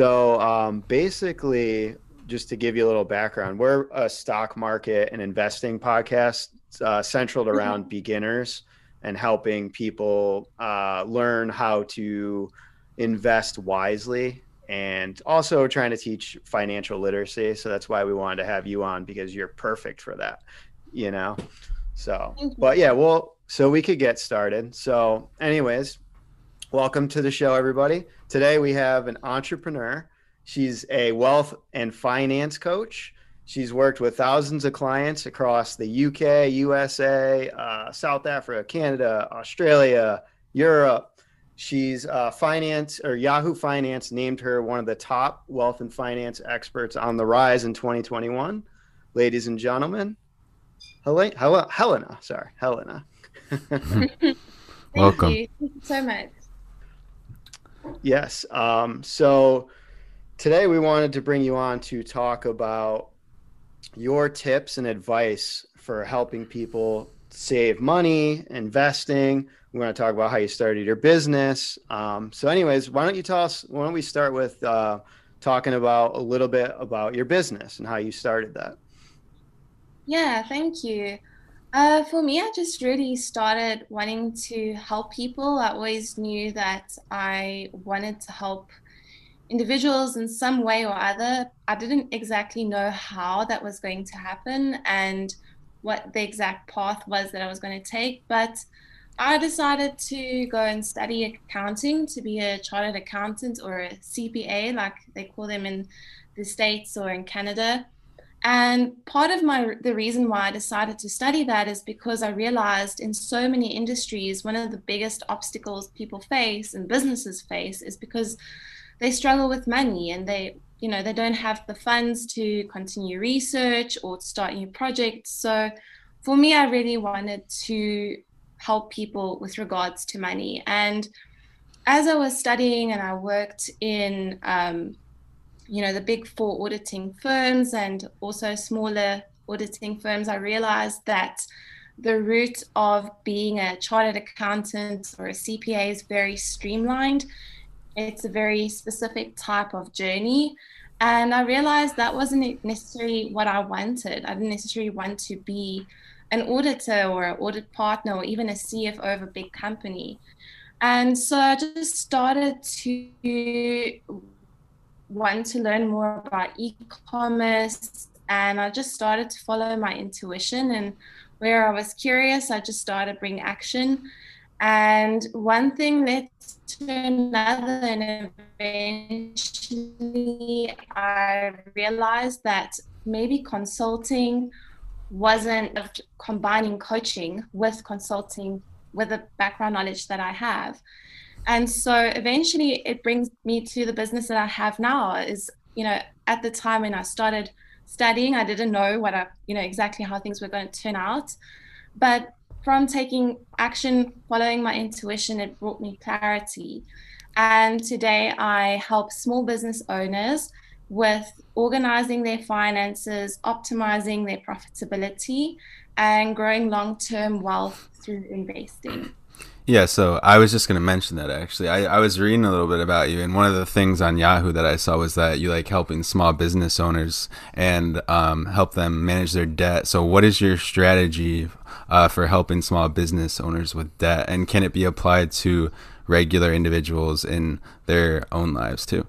So um, basically, just to give you a little background, we're a stock market and investing podcast uh, centered mm-hmm. around beginners and helping people uh, learn how to invest wisely and also trying to teach financial literacy. So that's why we wanted to have you on because you're perfect for that, you know? So, but yeah, well, so we could get started. So, anyways, welcome to the show, everybody. Today we have an entrepreneur. She's a wealth and finance coach. She's worked with thousands of clients across the UK, USA, uh, South Africa, Canada, Australia, Europe. She's uh, finance or Yahoo Finance named her one of the top wealth and finance experts on the rise in 2021. Ladies and gentlemen, Helena, Helena, sorry, Helena. Welcome. You. Thank you so much. Yes. Um, so today we wanted to bring you on to talk about your tips and advice for helping people save money, investing. We want to talk about how you started your business. Um, so, anyways, why don't you tell us? Why don't we start with uh, talking about a little bit about your business and how you started that? Yeah, thank you. Uh, for me, I just really started wanting to help people. I always knew that I wanted to help individuals in some way or other. I didn't exactly know how that was going to happen and what the exact path was that I was going to take, but I decided to go and study accounting to be a chartered accountant or a CPA, like they call them in the States or in Canada. And part of my the reason why I decided to study that is because I realized in so many industries one of the biggest obstacles people face and businesses face is because they struggle with money and they you know they don't have the funds to continue research or to start new projects. So for me I really wanted to help people with regards to money and as I was studying and I worked in um, you know the big four auditing firms and also smaller auditing firms i realized that the route of being a chartered accountant or a cpa is very streamlined. It's a very specific type of journey. And i realized that wasn't necessarily what i wanted. I didn't necessarily want to be an auditor or an audit partner or even a cfo of a big company. And so i just started to want to learn more about e-commerce and I just started to follow my intuition and where I was curious, I just started bring action. And one thing led to another, and eventually I realized that maybe consulting wasn't combining coaching with consulting with the background knowledge that I have and so eventually it brings me to the business that i have now is you know at the time when i started studying i didn't know what i you know exactly how things were going to turn out. But from taking action following my intuition it brought me clarity. And today i help small business owners with organizing their finances optimizing their profitability and growing long-term wealth through investing yeah, so I was just to mention that actually. I, I was reading a little bit about you, and one of the things on Yahoo that I saw was that you like helping small business owners and um, help them manage their debt. So, what is your strategy uh, for helping small business owners with debt, and can it be applied to regular individuals in their own lives too?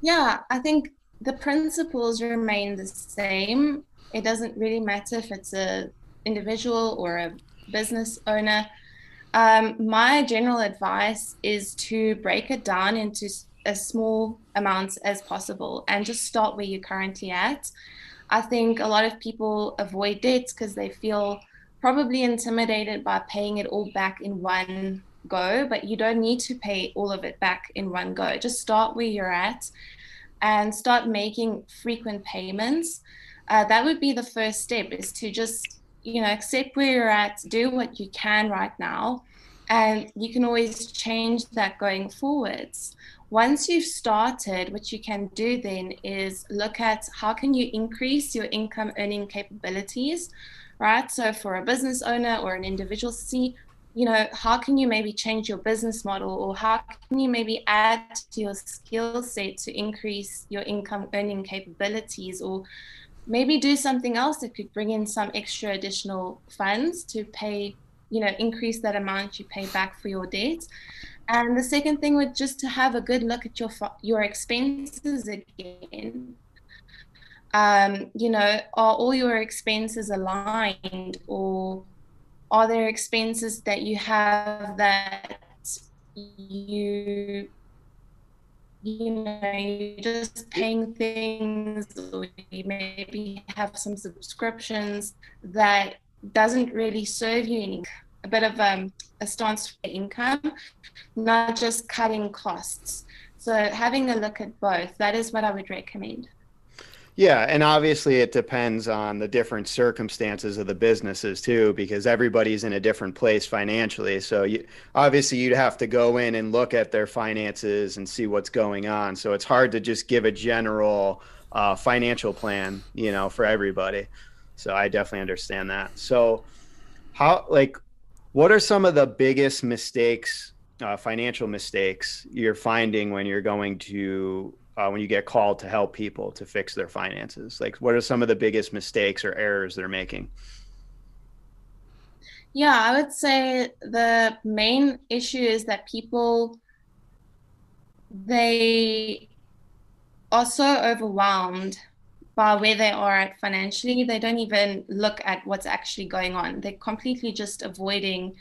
Yeah, I think the principles remain the same. It doesn't really matter if it's a individual or a business owner um, my general advice is to break it down into as small amounts as possible and just start where you're currently at. I think a lot of people avoid debts because they feel probably intimidated by paying it all back in one go, but you don't need to pay all of it back in one go. Just start where you're at and start making frequent payments. Uh, that would be the first step is to just you know, accept where you're at, do what you can right now, and you can always change that going forwards. Once you've started, what you can do then is look at how can you increase your income earning capabilities, right? So for a business owner or an individual, see you know, how can you maybe change your business model or how can you maybe add to your skill set to increase your income earning capabilities or maybe do something else that could bring in some extra additional funds to pay, you know, increase that amount you pay back for your debt. And the second thing would just to have a good look at your your expenses again. Um, you know, are all your expenses aligned or are there expenses that you have that you you know you're just paying things. Or you maybe have some subscriptions that doesn't really serve you any a bit of um, a stance for income not just cutting costs. So having a look at both that is what i would recommend yeah, and obviously it depends on the different circumstances of the businesses too, because everybody's in a different place financially. So you, obviously you'd have to go in and look at their finances and see what's going on. So it's hard to just give a general uh, financial plan, you know, for everybody. So I definitely understand that. So how, like, what are some of the biggest mistakes, uh, financial mistakes you're finding when you're going to uh, when you get called to help people to fix their finances? Like, what are some of the biggest mistakes or errors they're making? Yeah, I would say the main issue is that people they are so overwhelmed by where they are at financially, they don't even look at what's actually going on. They're completely just avoiding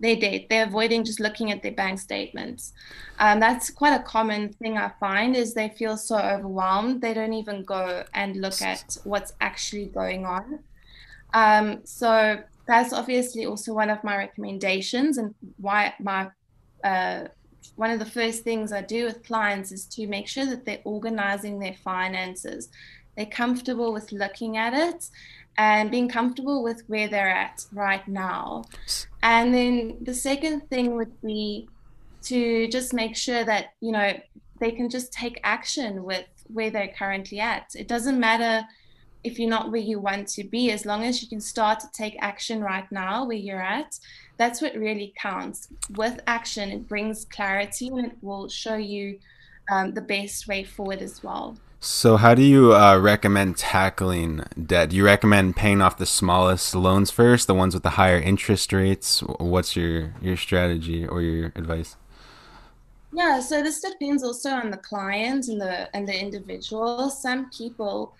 their debt. They're avoiding just looking at their bank statements. Um, that's quite a common thing I find is they feel so overwhelmed they don't even go and look at what's actually going on. Um, so that's obviously also one of my recommendations and why my uh, one of the first things I do with clients is to make sure that they're organizing their finances. They're comfortable with looking at it and being comfortable with where they're at right now. And then the second thing would be to just make sure that, you know, they can just take action with where they're currently at. It doesn't matter if you're not where you want to be, as long as you can start to take action right now where you're at, that's what really counts. With action, it brings clarity and it will show you um, the best way forward as well. So, how do you uh, recommend tackling debt? Do you recommend paying off the smallest loans first, the ones with the higher interest rates? What's your your strategy or your advice? Yeah, so this depends also on the client and the and the individual. Some people,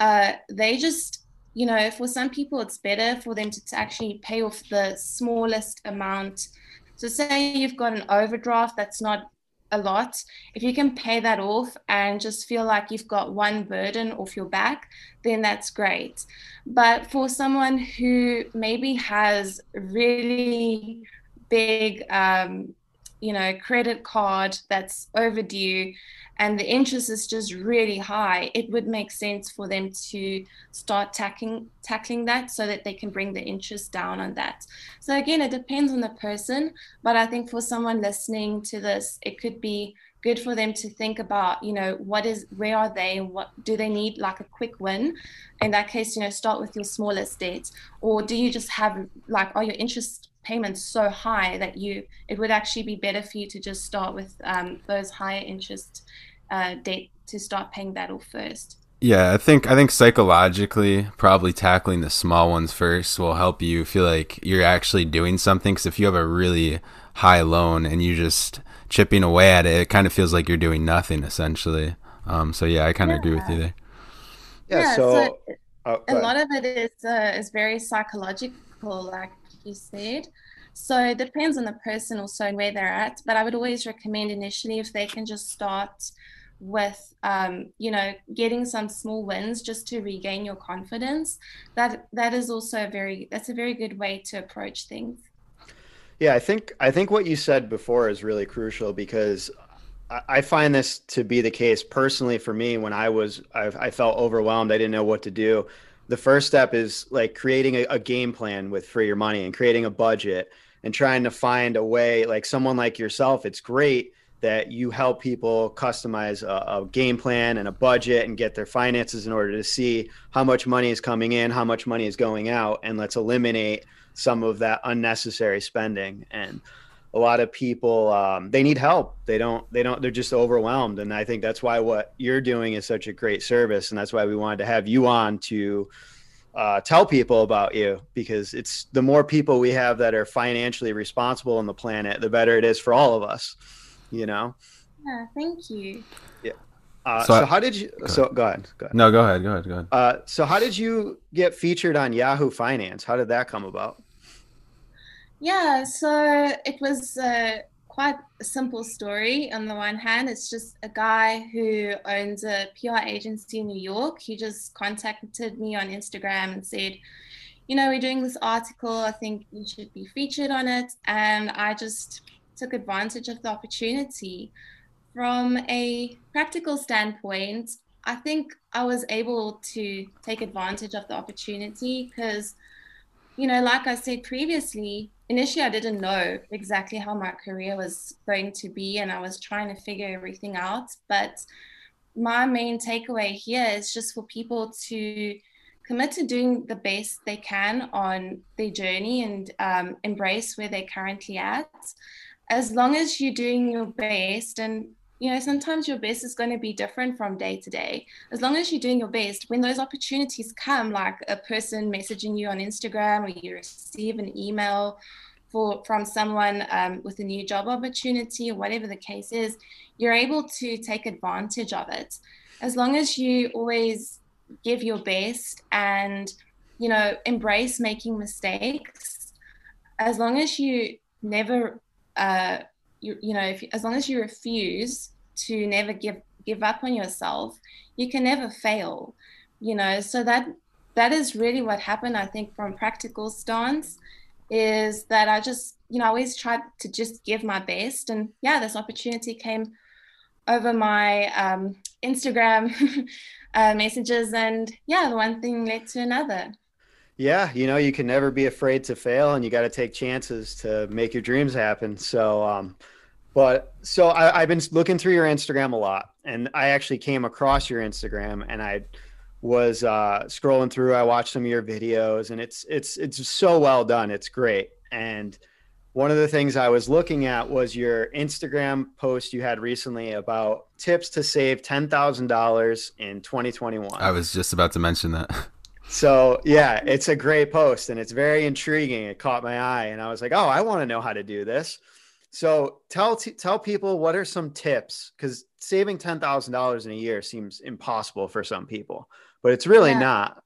uh, they just you know, for some people, it's better for them to, to actually pay off the smallest amount. So, say you've got an overdraft that's not a lot, if you can pay that off and just feel like you've got one burden off your back, then that's great. But for someone who maybe has really big, um, you know, credit card that's overdue and the interest is just really high, it would make sense for them to start tackling tackling that so that they can bring the interest down on that. So again, it depends on the person, but I think for someone listening to this, it could be good for them to think about, you know, what is where are they what do they need like a quick win? In that case, you know, start with your smallest debt, or do you just have like are your interest payments so high that you it would actually be better for you to just start with um, those higher interest uh, debt to start paying that off first. Yeah, I think I think psychologically, probably tackling the small ones first will help you feel like you're actually doing something. Because if you have a really high loan and you just chipping away at it, it kind of feels like you're doing nothing essentially. Um, so yeah, I kind of yeah. agree with you there. Yeah. yeah so, so oh, a lot of it is uh, is very psychological, like you said. So it depends on the person also and where they're at. But I would always recommend initially if they can just start with um, you know getting some small wins just to regain your confidence that that is also a very that's a very good way to approach things yeah i think i think what you said before is really crucial because i, find this to be the case personally for me when i was I, I felt overwhelmed i didn't know what to do the first step is like creating a, a game plan with for your money and creating a budget and trying to find a way like someone like yourself it's great that you help people customize a, a, game plan and a budget and get their finances in order to see how much money is coming in, how much money is going out, and let's eliminate some of that unnecessary spending. And a lot of people um, they need help. They don't they don't they're just overwhelmed. And i think that's why what you're doing is such a great service. And that's why we wanted to have you on to uh, tell people about you because it's the more people we have that are financially responsible on the planet the better it is for all of us you know? Yeah thank you. Yeah. Uh, so, so, how did you go so go ahead, go ahead. No go ahead go ahead go ahead. Uh, so how did you get featured on yahoo finance? How did that come about yeah, so it was uh, quite a simple story. On the one hand, it's just a guy who owns a PR agency in New York. He just contacted me on Instagram and said, you know, we're doing this article. I think you should be featured on it. And I just took advantage of the opportunity. From a practical standpoint, I think I was able to take advantage of the opportunity because, you know, like I said previously, initially I didn't know exactly how my career was going to be and I was trying to figure everything out. But my main takeaway here is just for people to commit to doing the best they can on their journey and um, embrace where they're currently at. As long as you're doing your best and you know, sometimes your best is going to be different from day to day. As long as you're doing your best, when those opportunities come, like a person messaging you on Instagram or you receive an email for from someone um, with a new job opportunity or whatever the case is, you're able to take advantage of it. As long as you always give your best and you know embrace making mistakes, as long as you never uh, you, you know if, as long as you refuse to never give give up on yourself you can never fail you know. So that that is really what happened i think from practical stance is that i just you know i always tried to just give my best. And yeah this opportunity came over my um, instagram uh, messages and yeah the one thing led to another. Yeah you know you can never be afraid to fail and you got to take chances to make your dreams happen. So um, but so I, have been looking through your Instagram a lot, and I actually came across your Instagram, and I was uh, scrolling through. I watched some of your videos, and it's it's it's so well done. It's great. And one of the things I was looking at was your Instagram post you had recently about tips to save ten thousand dollars in 2021. I was just about to mention that. So yeah, it's a great post and it's very intriguing. It caught my eye, and I was like, oh, I want to know how to do this. So tell t- tell people what are some tips because saving ten thousand dollars in a year seems impossible for some people, but it's really yeah. not.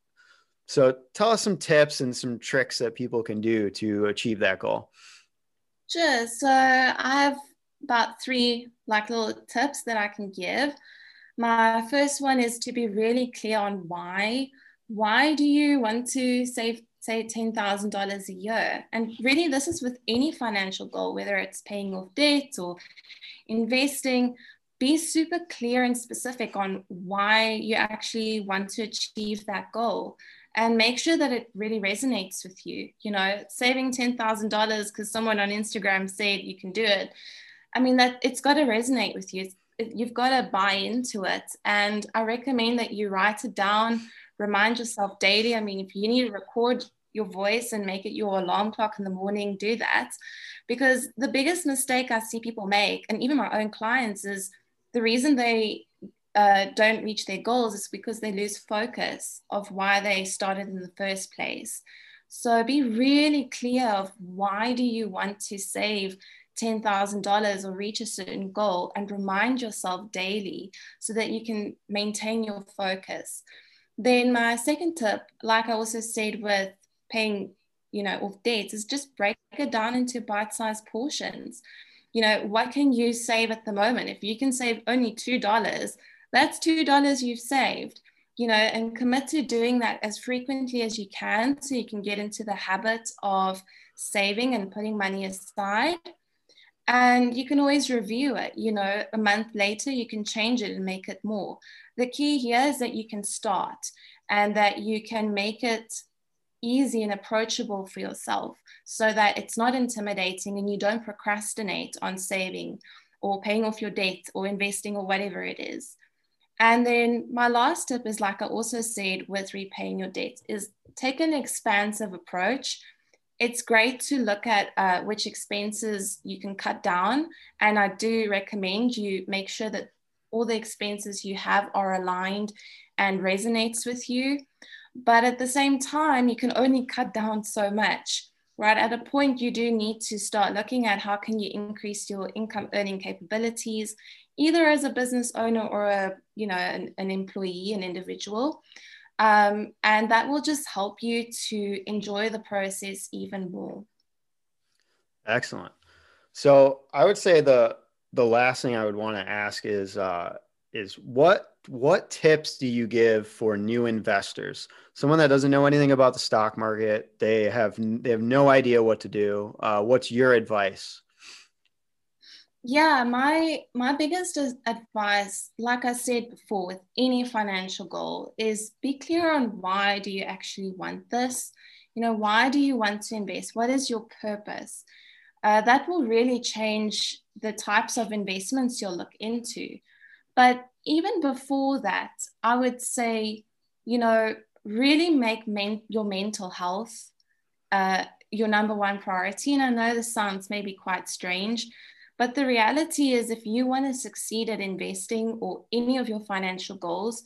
So tell us some tips and some tricks that people can do to achieve that goal. Sure. So I have about three like little tips that I can give. My first one is to be really clear on why. Why do you want to save say $10,000 a year. And really, this is with any financial goal, whether it's paying off debt or investing. Be super clear and specific on why you actually want to achieve that goal and make sure that it really resonates with you. You know, saving $10,000 because someone on Instagram said you can do it. I mean, that it's got to resonate with you. You've got to buy into it. And I recommend that you write it down, remind yourself daily. I mean, if you need to record your voice and make it your alarm clock in the morning, do that. Because the biggest mistake I see people make, and even my own clients, is the reason they uh, don't reach their goals is because they lose focus of why they started in the first place. So be really clear of why do you want to save $10,000 or reach a certain goal and remind yourself daily so that you can maintain your focus. Then my second tip, like I also said with paying, you know, off debts is just break it down into bite-sized portions. You know, what can you save at the moment? If you can save only $2, that's $2 you've saved, you know, and commit to doing that as frequently as you can so you can get into the habit of saving and putting money aside. And you can always review it. You know, a month later, you can change it and make it more. The key here is that you can start and that you can make it easy and approachable for yourself so that it's not intimidating and you don't procrastinate on saving or paying off your debt or investing or whatever it is. And then my last tip is like I also said with repaying your debt is take an expansive approach. it's great to look at uh, which expenses you can cut down. And I do recommend you make sure that all the expenses you have are aligned and resonates with you. But at the same time, you can only cut down so much, right? At a point, you do need to start looking at how can you increase your income earning capabilities, either as a business owner or a, you know, an, an employee, an individual. Um, and that will just help you to enjoy the process even more. Excellent. So I would say the the last thing I would want to ask is uh, is what what tips do you give for new investors? Someone that doesn't know anything about the stock market, they have they have no idea what to do. Uh, what's your advice? Yeah, my my biggest advice, like I said before, with any financial goal, is be clear on why do you actually want this. You know, why do you want to invest? What is your purpose? Uh, that will really change the types of investments you'll look into. But even before that, I would say, you know, really make men- your mental health uh, your number one priority. And I know this sounds maybe quite strange, but the reality is, if you want to succeed at investing or any of your financial goals,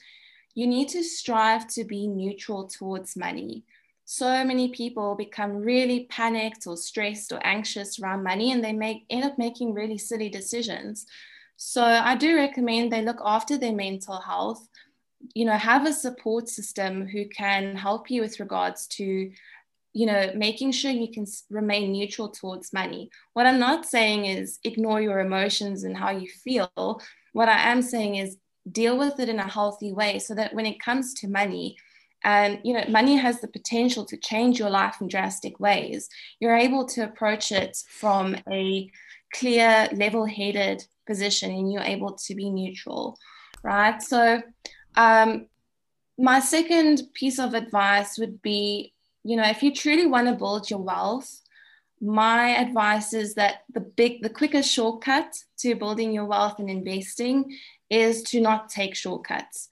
you need to strive to be neutral towards money. So many people become really panicked or stressed or anxious around money, and they make end up making really silly decisions. So I do recommend they look after their mental health. You know, have a support system who can help you with regards to you know, making sure you can remain neutral towards money. What I'm not saying is ignore your emotions and how you feel. What I am saying is deal with it in a healthy way so that when it comes to money, and you know, money has the potential to change your life in drastic ways. You're able to approach it from a clear, level-headed position, and you're able to be neutral, right? So, um, my second piece of advice would be you know, if you truly want to build your wealth, my advice is that the big, the quickest shortcut to building your wealth and investing is to not take shortcuts,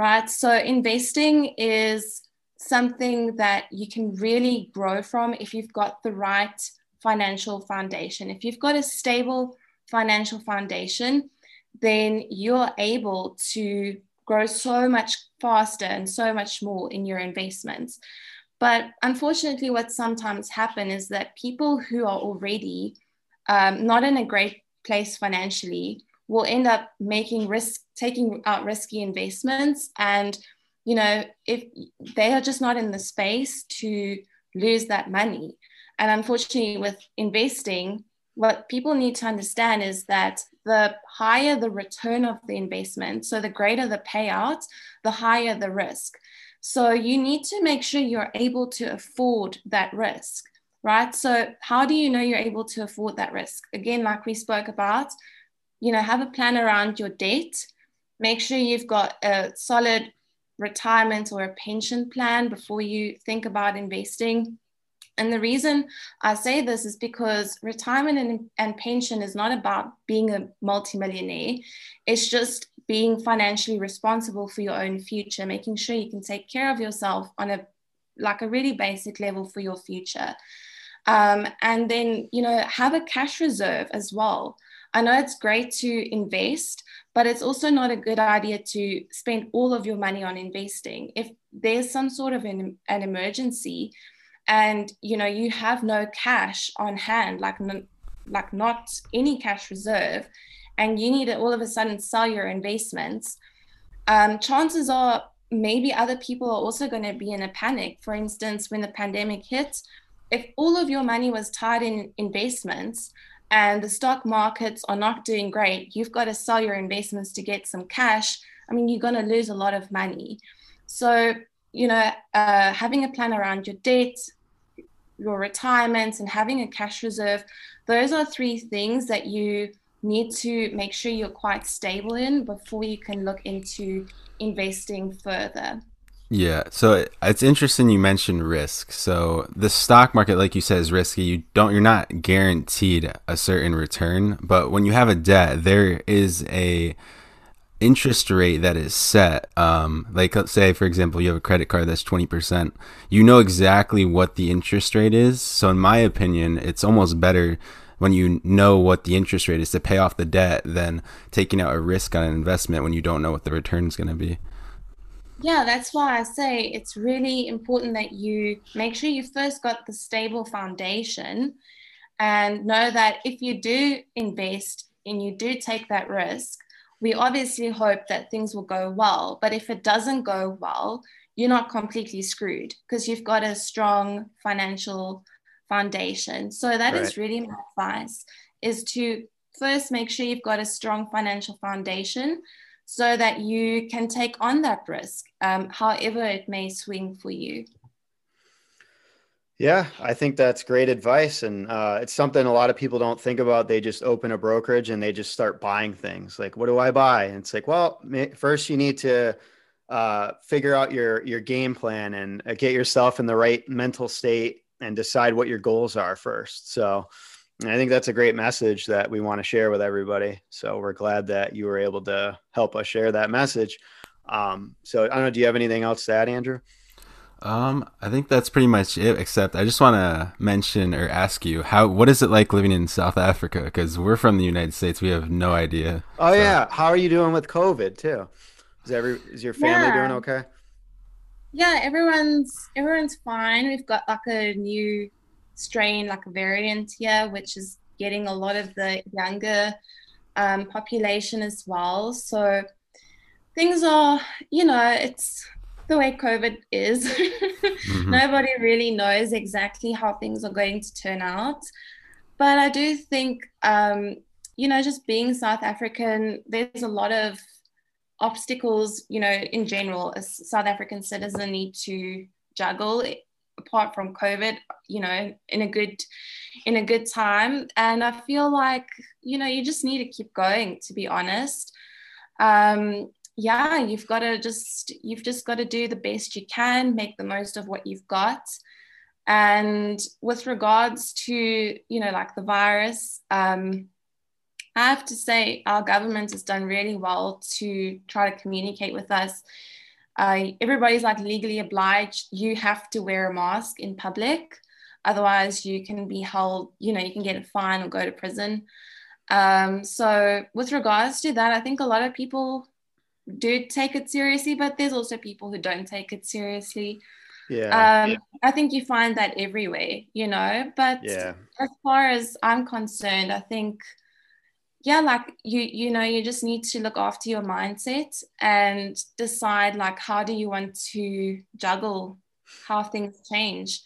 right? So, investing is something that you can really grow from if you've got the right financial foundation. If you've got a stable financial foundation, then you're able to grow so much faster and so much more in your investments. But unfortunately, what sometimes happen is that people who are already um, not in a great place financially will end up making risk, taking out risky investments. And, you know, if they are just not in the space to lose that money. And unfortunately, with investing, what people need to understand is that the higher the return of the investment, so the greater the payout, the higher the risk. So you need to make sure you're able to afford that risk, right? So how do you know you're able to afford that risk? Again, like we spoke about, you know, have a plan around your debt. Make sure you've got a solid retirement or a pension plan before you think about investing. And the reason I say this is because retirement and, and pension is not about being a multimillionaire. It's just being financially responsible for your own future, making sure you can take care of yourself on a like a really basic level for your future. Um, and then, you know, have a cash reserve as well. I know it's great to invest, but it's also not a good idea to spend all of your money on investing. If there's some sort of an, an emergency and, you know, you have no cash on hand, like, like not any cash reserve, and you need to all of a sudden sell your investments, um, chances are maybe other people are also going to be in a panic. For instance, when the pandemic hit, if all of your money was tied in investments and the stock markets are not doing great, you've got to sell your investments to get some cash. I mean, you're going to lose a lot of money. So, you know, uh, having a plan around your debt, your retirement, and having a cash reserve, those are three things that you need to make sure you're quite stable in before you can look into investing further. Yeah, so it's interesting you mentioned risk. So the stock market, like you said, is risky. You don't, you're not guaranteed a certain return. But when you have a debt, there is a interest rate that is set. Um, like let's say, for example, you have a credit card that's twenty percent. You know exactly what the interest rate is. So in my opinion, it's almost better when you know what the interest rate is to pay off the debt than taking out a risk on an investment when you don't know what the return is going to be. Yeah, that's why I say it's really important that you make sure you first got the stable foundation and know that if you do invest and you do take that risk, we obviously hope that things will go well. But if it doesn't go well, you're not completely screwed because you've got a strong financial foundation. So that right. is really my advice is to first make sure you've got a strong financial foundation so that you can take on that risk, um, however it may swing for you. Yeah, I think that's great advice. And uh, it's something a lot of people don't think about. They just open a brokerage and they just start buying things. Like, what do I buy? And it's like, well, first you need to uh, figure out your, your game plan and uh, get yourself in the right mental state and decide what your goals are first. So, I think that's a great message that we want to share with everybody. So we're glad that you were able to help us share that message. Um, so I don't know. Do you have anything else to add, Andrew? Um, I think that's pretty much it. Except I just want to mention or ask you how what is it like living in South Africa? Because we're from the United States, we have no idea. Oh so. yeah, how are you doing with COVID too? Is every is your family yeah. doing okay? Yeah, everyone's everyone's fine. We've got like a new strain, like a variant here, which is getting a lot of the younger um, population as well. So things are, you know, it's the way COVID is. mm-hmm. Nobody really knows exactly how things are going to turn out. But I do think, um, you know, just being South African, there's a lot of obstacles, you know, in general, a South African citizen need to juggle apart from COVID, you know, in a good in a good time. And I feel like, you know, you just need to keep going, to be honest. Um, yeah, you've got to just you've just got to do the best you can, make the most of what you've got. And with regards to, you know, like the virus, um, I have to say our government has done really well to try to communicate with us uh, everybody's like legally obliged. You have to wear a mask in public. Otherwise, you can be held, you know, you can get a fine or go to prison. Um, so, with regards to that, I think a lot of people do take it seriously, but there's also people who don't take it seriously. Yeah. Um, yeah. I think you find that everywhere, you know. But yeah. as far as I'm concerned, I think yeah like you you know you just need to look after your mindset and decide like how do you want to juggle how things change.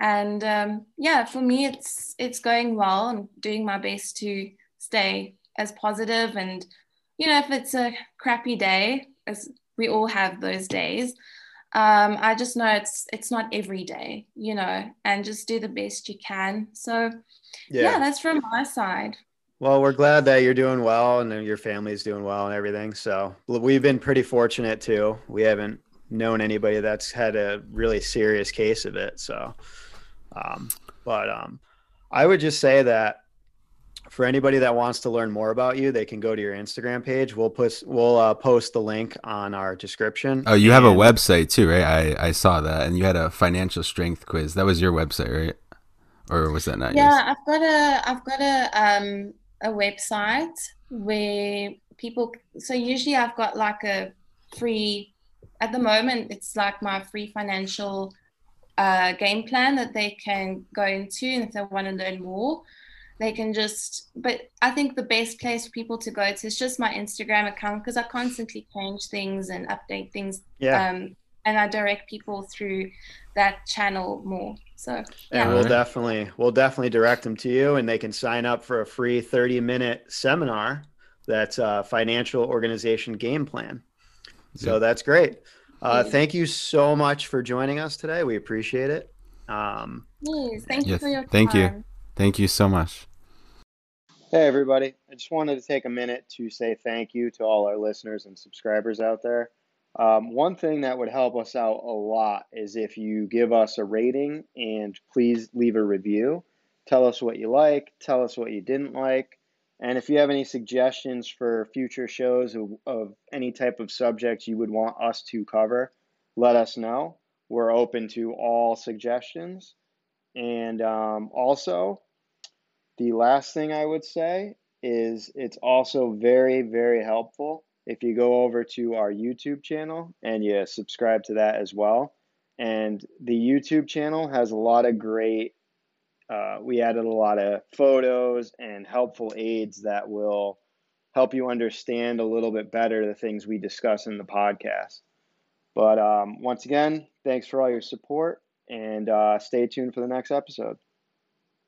And um, yeah for me it's it's going well. I'm doing my best to stay as positive and you know if it's a crappy day as we all have those days um, i just know it's it's not every day you know and just do the best you can. So yeah, yeah that's from my side well, we're glad that you're doing well and your family's doing well and everything. So we've been pretty fortunate too. We haven't known anybody that's had a really serious case of it. So, um, but um, I would just say that for anybody that wants to learn more about you, they can go to your Instagram page. We'll put we'll uh, post the link on our description. Oh, you have a website too, right? I I saw that, and you had a financial strength quiz. That was your website, right? Or was that not? Yeah, yours? I've got a I've got a um a website where people so usually I've got like a free at the moment it's like my free financial uh, game plan that they can go into and if they want to learn more they can just but i think the best place for people to go to is just my instagram account because i constantly change things and update things yeah. um, and i direct people through that channel more so yeah. And we'll definitely we'll definitely direct them to you, and they can sign up for a free thirty minute seminar. That's a financial organization game plan. So that's great. Uh, thank you so much for joining us today. We appreciate it. Um, yes, thank you for your Thank time. you. Thank you so much. Hey, everybody. I just wanted to take a minute to say thank you to all our listeners and subscribers out there. Um, one thing that would help us out a lot is if you give us a rating and please leave a review. Tell us what you like, tell us what you didn't like, And if you have any suggestions for future shows of, of any type of subjects you would want us to cover, let us know. We're open to all suggestions. And um, also, the last thing I would say is it's also very, very helpful if you go over to our YouTube channel and you subscribe to that as well. And the YouTube channel has a lot of great, uh, we added a lot of photos and helpful aids that will help you understand a little bit better the things we discuss in the podcast. But um, once again, thanks for all your support and uh, stay tuned for the next episode.